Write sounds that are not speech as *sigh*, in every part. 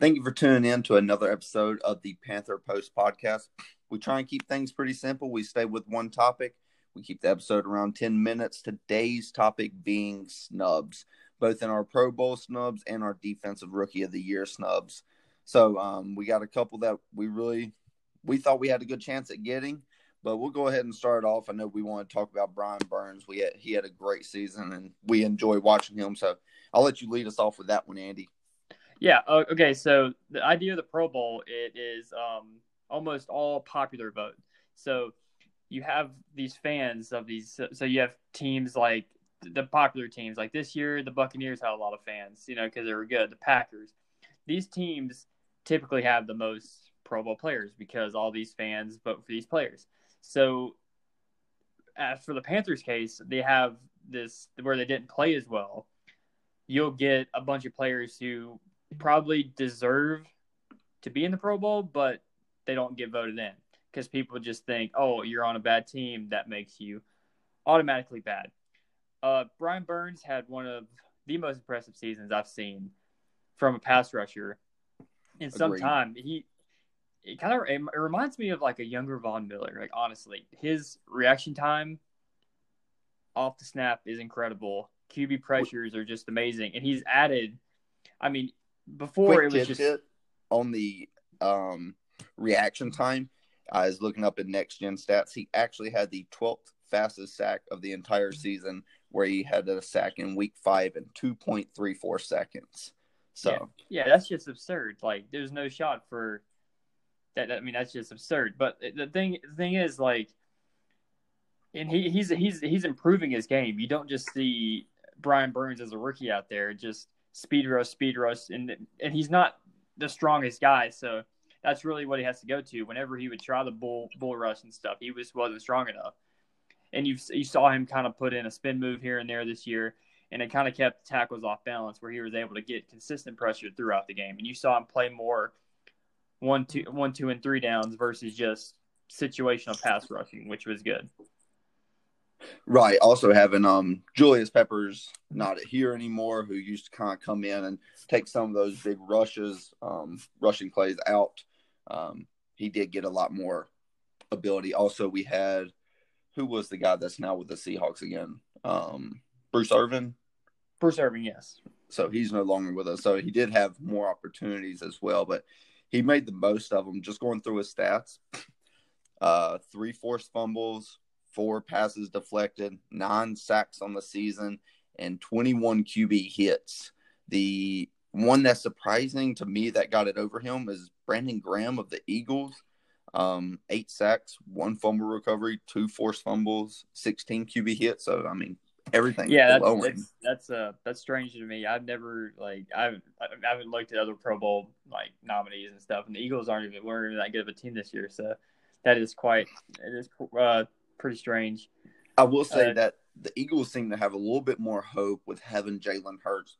Thank you for tuning in to another episode of the Panther Post podcast. We try and keep things pretty simple. We stay with one topic. We keep the episode around 10 minutes. Today's topic being snubs, both in our Pro Bowl snubs and our Defensive Rookie of the Year snubs. So um, we got a couple that we really we thought we had a good chance at getting, but we'll go ahead and start off. I know we want to talk about Brian Burns. We had, he had a great season, and we enjoy watching him. So I'll let you lead us off with that one, Andy. Yeah. Okay. So the idea of the Pro Bowl it is um, almost all popular vote. So you have these fans of these. So you have teams like the popular teams. Like this year, the Buccaneers had a lot of fans, you know, because they were good. The Packers. These teams typically have the most Pro Bowl players because all these fans vote for these players. So, as for the Panthers' case, they have this where they didn't play as well. You'll get a bunch of players who probably deserve to be in the Pro Bowl, but they don't get voted in because people just think, oh, you're on a bad team. That makes you automatically bad. Uh, Brian Burns had one of the most impressive seasons I've seen from a pass rusher in some Agreed. time. He it kind of it reminds me of like a younger Von Miller. Like honestly, his reaction time off the snap is incredible. QB pressures are just amazing, and he's added. I mean, before Quick it was just on the um, reaction time. I was looking up in next gen stats. He actually had the 12th fastest sack of the entire season, where he had a sack in week five in 2.34 seconds. So yeah. yeah, that's just absurd. Like, there's no shot for that. I mean, that's just absurd. But the thing, the thing is, like, and he, he's he's he's improving his game. You don't just see Brian Burns as a rookie out there just speed rush, speed rush, and and he's not the strongest guy, so that's really what he has to go to. Whenever he would try the bull bull rush and stuff, he just wasn't strong enough. And you you saw him kind of put in a spin move here and there this year, and it kind of kept the tackles off balance, where he was able to get consistent pressure throughout the game. And you saw him play more one two one two and three downs versus just situational pass rushing, which was good. Right. Also having um Julius Peppers not here anymore, who used to kind of come in and take some of those big rushes, um, rushing plays out. Um, he did get a lot more ability. Also, we had who was the guy that's now with the Seahawks again? Um, Bruce Irvin. Bruce Irvin, yes. So he's no longer with us. So he did have more opportunities as well, but he made the most of them. Just going through his stats, uh, three forced fumbles, four passes deflected, nine sacks on the season, and 21 QB hits. The one that's surprising to me that got it over him is Brandon Graham of the Eagles. Um, eight sacks, one fumble recovery, two forced fumbles, 16 QB hits. So, I mean, everything. Yeah, that's, that's, that's uh that's strange to me. I've never like I haven't I haven't looked at other Pro Bowl like nominees and stuff, and the Eagles aren't even weren't even that good of a team this year. So that is quite it is uh pretty strange. I will say uh, that the Eagles seem to have a little bit more hope with having Jalen Hurts,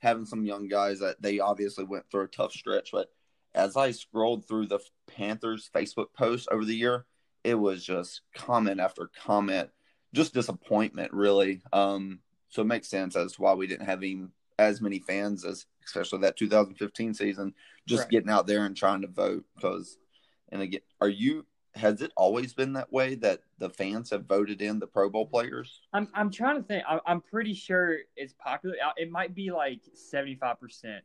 having some young guys that they obviously went through a tough stretch. But as I scrolled through the Panthers Facebook post over the year, it was just comment after comment, just disappointment, really. Um, so it makes sense as to why we didn't have even as many fans as, especially that 2015 season, just right. getting out there and trying to vote. Because, and again, are you has it always been that way that the fans have voted in the Pro Bowl players? I'm I'm trying to think. I'm pretty sure it's popular. It might be like 75 percent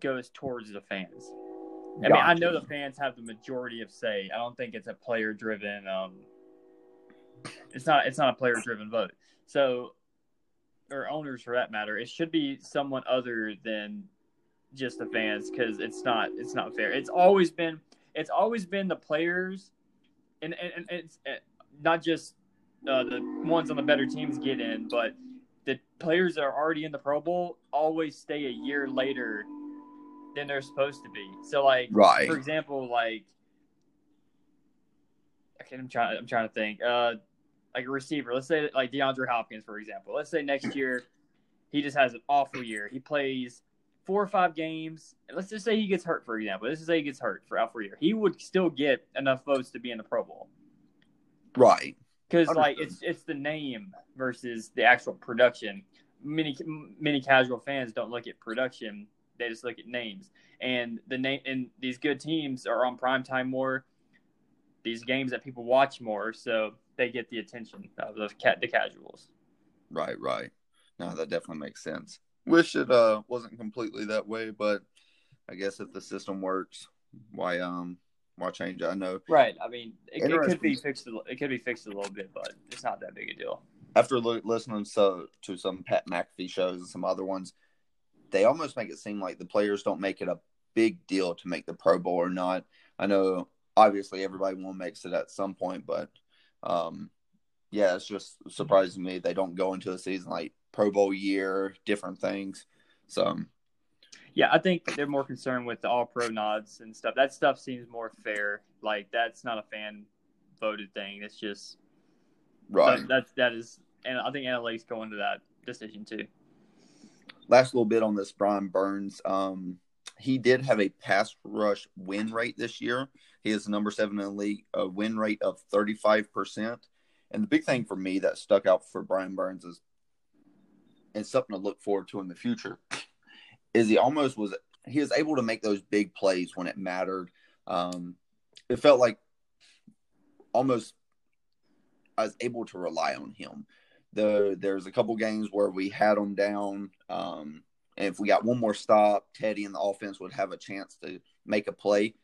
goes towards the fans. I mean, I know the fans have the majority of say. I don't think it's a player driven. Um, it's not. It's not a player driven vote. So, or owners for that matter, it should be someone other than just the fans because it's not. It's not fair. It's always been it's always been the players, and, and, and it's uh, not just uh, the ones on the better teams get in, but the players that are already in the Pro Bowl always stay a year later than they're supposed to be. So, like, right. for example, like, okay, I'm trying, I'm trying to think. Uh, like a receiver, let's say like DeAndre Hopkins, for example. Let's say next year he just has an awful year. He plays four or five games, let's just say he gets hurt, for example. Let's just say he gets hurt for out for a year. He would still get enough votes to be in the Pro Bowl. Right. Because like it's it's the name versus the actual production. Many many casual fans don't look at production they just look at names. And the name and these good teams are on prime time more. These games that people watch more, so they get the attention of the cat the casuals. Right, right. No, that definitely makes sense. Wish it uh wasn't completely that way, but I guess if the system works, why um why change it? I know. Right. I mean, it, it could be fixed. It could be fixed a little bit, but it's not that big a deal. After listening so, to some Pat McAfee shows and some other ones, they almost make it seem like the players don't make it a big deal to make the Pro Bowl or not. I know, obviously, everybody will makes it at some point, but um, yeah, it's just surprising me they don't go into a season like Pro Bowl year, different things. So yeah, I think they're more concerned with the all pro nods and stuff. That stuff seems more fair. Like that's not a fan voted thing. It's just right. That, that's that is, and I think analytics go into that decision too. Last little bit on this, Brian Burns. Um, he did have a pass rush win rate this year. He is number seven in the league, a win rate of thirty five percent. And the big thing for me that stuck out for Brian Burns is, and something to look forward to in the future is he almost was he was able to make those big plays when it mattered. Um, it felt like almost I was able to rely on him. The there's a couple games where we had him down, um, and if we got one more stop, Teddy and the offense would have a chance to make a play.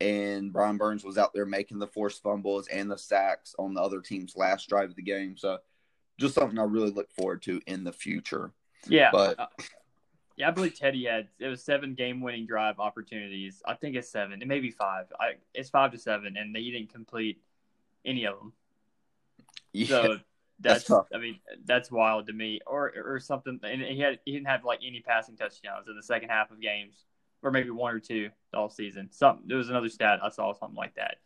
And Brian Burns was out there making the forced fumbles and the sacks on the other team's last drive of the game. So, just something I really look forward to in the future. Yeah, but uh, yeah, I believe Teddy had it was seven game winning drive opportunities. I think it's seven. It may be five. I, it's five to seven, and he didn't complete any of them. *laughs* Yeah, so that's, that's I mean that's wild to me. Or or something. And he had he didn't have like any passing touchdowns in the second half of games, or maybe one or two all season. Something there was another stat I saw something like that.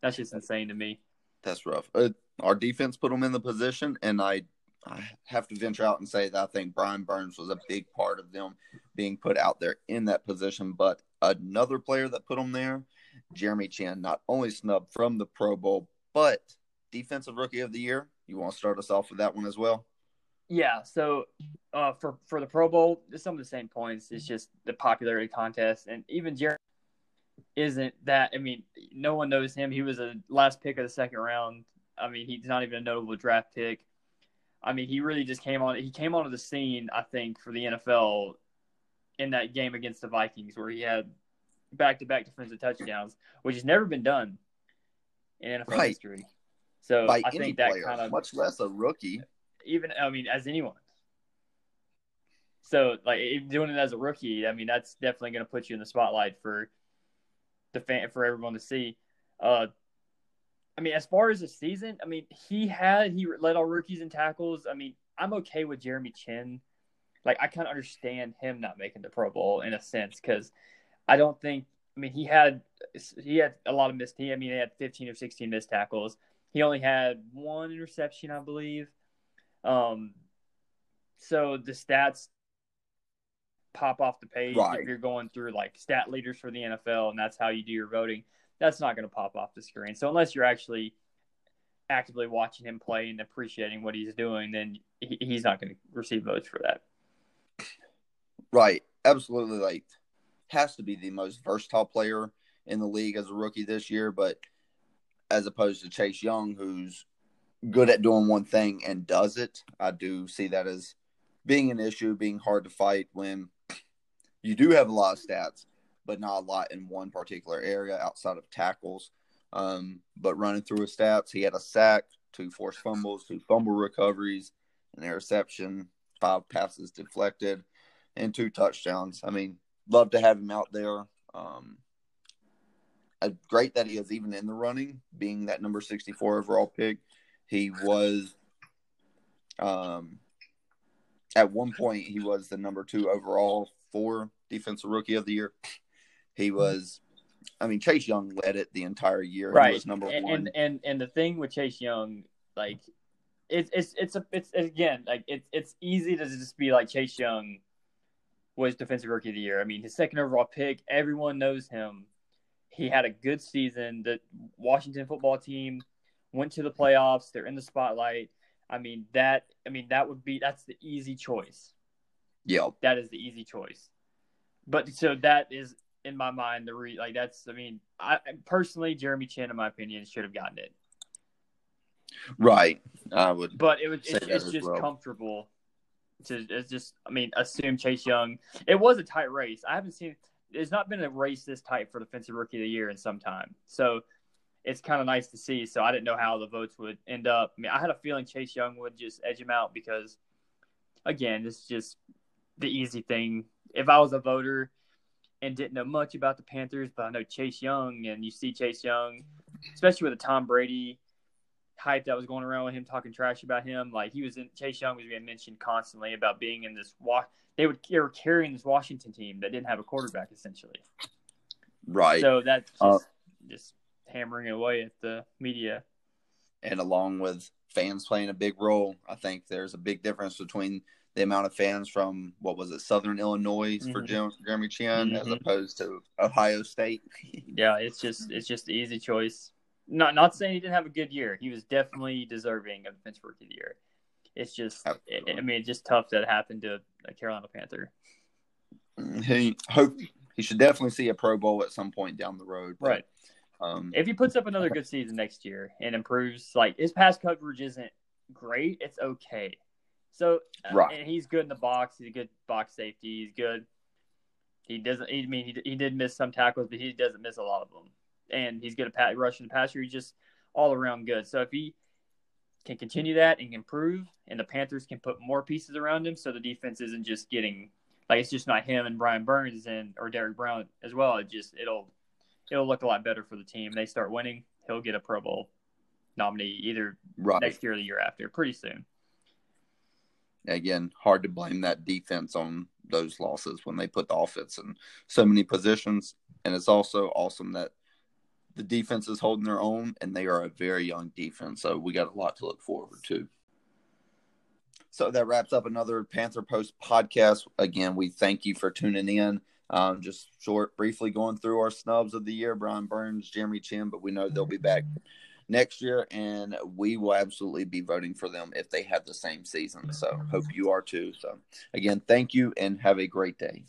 That's just insane to me. That's rough. Uh, our defense put them in the position, and I I have to venture out and say that I think Brian Burns was a big part of them being put out there in that position. But another player that put them there, Jeremy Chinn, not only snubbed from the Pro Bowl, but Defensive Rookie of the Year. You want to start us off with that one as well? Yeah. So uh, for for the Pro Bowl, some of the same points. It's just the popularity contest, and even Jeremy isn't that. I mean, no one knows him. He was a last pick of the second round. I mean, he's not even a notable draft pick. I mean, he really just came on. He came onto the scene, I think, for the NFL in that game against the Vikings, where he had back-to-back defensive touchdowns, which has never been done in NFL right. history. So By I think that kind of much less a rookie. Even I mean, as anyone. So like doing it as a rookie, I mean, that's definitely going to put you in the spotlight for the fan for everyone to see. Uh, I mean, as far as the season, I mean, he had he led all rookies in tackles. I mean, I'm okay with Jeremy Chinn. Like, I kind of understand him not making the Pro Bowl in a sense because I don't think. I mean, he had he had a lot of missed. He, I mean, he had 15 or 16 missed tackles. He only had one interception, I believe. Um, so the stats pop off the page right. if you're going through like stat leaders for the NFL, and that's how you do your voting that's not going to pop off the screen. So unless you're actually actively watching him play and appreciating what he's doing, then he's not going to receive votes for that. Right. Absolutely. Like, has to be the most versatile player in the league as a rookie this year, but as opposed to Chase Young, who's good at doing one thing and does it, I do see that as being an issue, being hard to fight when you do have a lot of stats but not a lot in one particular area outside of tackles. Um, but running through his stats, he had a sack, two forced fumbles, two fumble recoveries, an interception, five passes deflected, and two touchdowns. I mean, love to have him out there. Um, great that he is even in the running, being that number 64 overall pick. He was, um, at one point, he was the number two overall for defensive rookie of the year. He was, I mean, Chase Young led it the entire year. Right. He was number and, one. And, and and the thing with Chase Young, like, it's it's it's a it's again like it's it's easy to just be like Chase Young was defensive rookie of the year. I mean, his second overall pick, everyone knows him. He had a good season. The Washington football team went to the playoffs. They're in the spotlight. I mean that. I mean that would be that's the easy choice. Yeah, that is the easy choice. but so that is in my mind the re like that's I mean I personally Jeremy Chinn in my opinion should have gotten it. Right, I would. But it was it's, it's just well. comfortable to it's just I mean assume Chase Young. It was a tight race. I haven't seen there's not been a race this tight for defensive rookie of the year in some time. So it's kind of nice to see. So I didn't know how the votes would end up. I mean, I had a feeling Chase Young would just edge him out because, again, this is just the easy thing. If I was a voter and didn't know much about the Panthers, but I know Chase Young, and you see Chase Young, especially with the Tom Brady hype that was going around with him talking trash about him, like he was in Chase Young was being mentioned constantly about being in this. walk. They would they were carrying this Washington team that didn't have a quarterback essentially. Right. So that's uh, just, uh, just hammering away at the media. And along with fans playing a big role, I think there's a big difference between the amount of fans from what was it, Southern Illinois mm-hmm. for Jeremy Chinn, mm-hmm. as opposed to Ohio State. *laughs* yeah, it's just it's just easy choice. Not not saying he didn't have a good year. He was definitely deserving of Defensive Rookie of the Year. It's just, it, I mean, it's just tough that it happened to a Carolina Panther. He hope he should definitely see a Pro Bowl at some point down the road. Right. Um, if he puts up another good season next year and improves, like his pass coverage isn't great, it's okay. So, uh, right. and he's good in the box. He's a good box safety. He's good. He doesn't. I mean, he, he did miss some tackles, but he doesn't miss a lot of them. And he's good at rushing the passer. He's just all around good. So if he can continue that and improve, and the Panthers can put more pieces around him, so the defense isn't just getting like it's just not him and Brian Burns and or Derrick Brown as well. It just it'll it'll look a lot better for the team. They start winning, he'll get a Pro Bowl nominee either right. next year or the year after, pretty soon. Again, hard to blame that defense on those losses when they put the offense in so many positions. And it's also awesome that the defense is holding their own and they are a very young defense. So we got a lot to look forward to. So that wraps up another Panther Post podcast. Again, we thank you for tuning in. Um, just short, briefly going through our snubs of the year: Brian Burns, Jeremy Chinn, but we know they'll be back next year, and we will absolutely be voting for them if they have the same season. So hope you are too. So again, thank you and have a great day.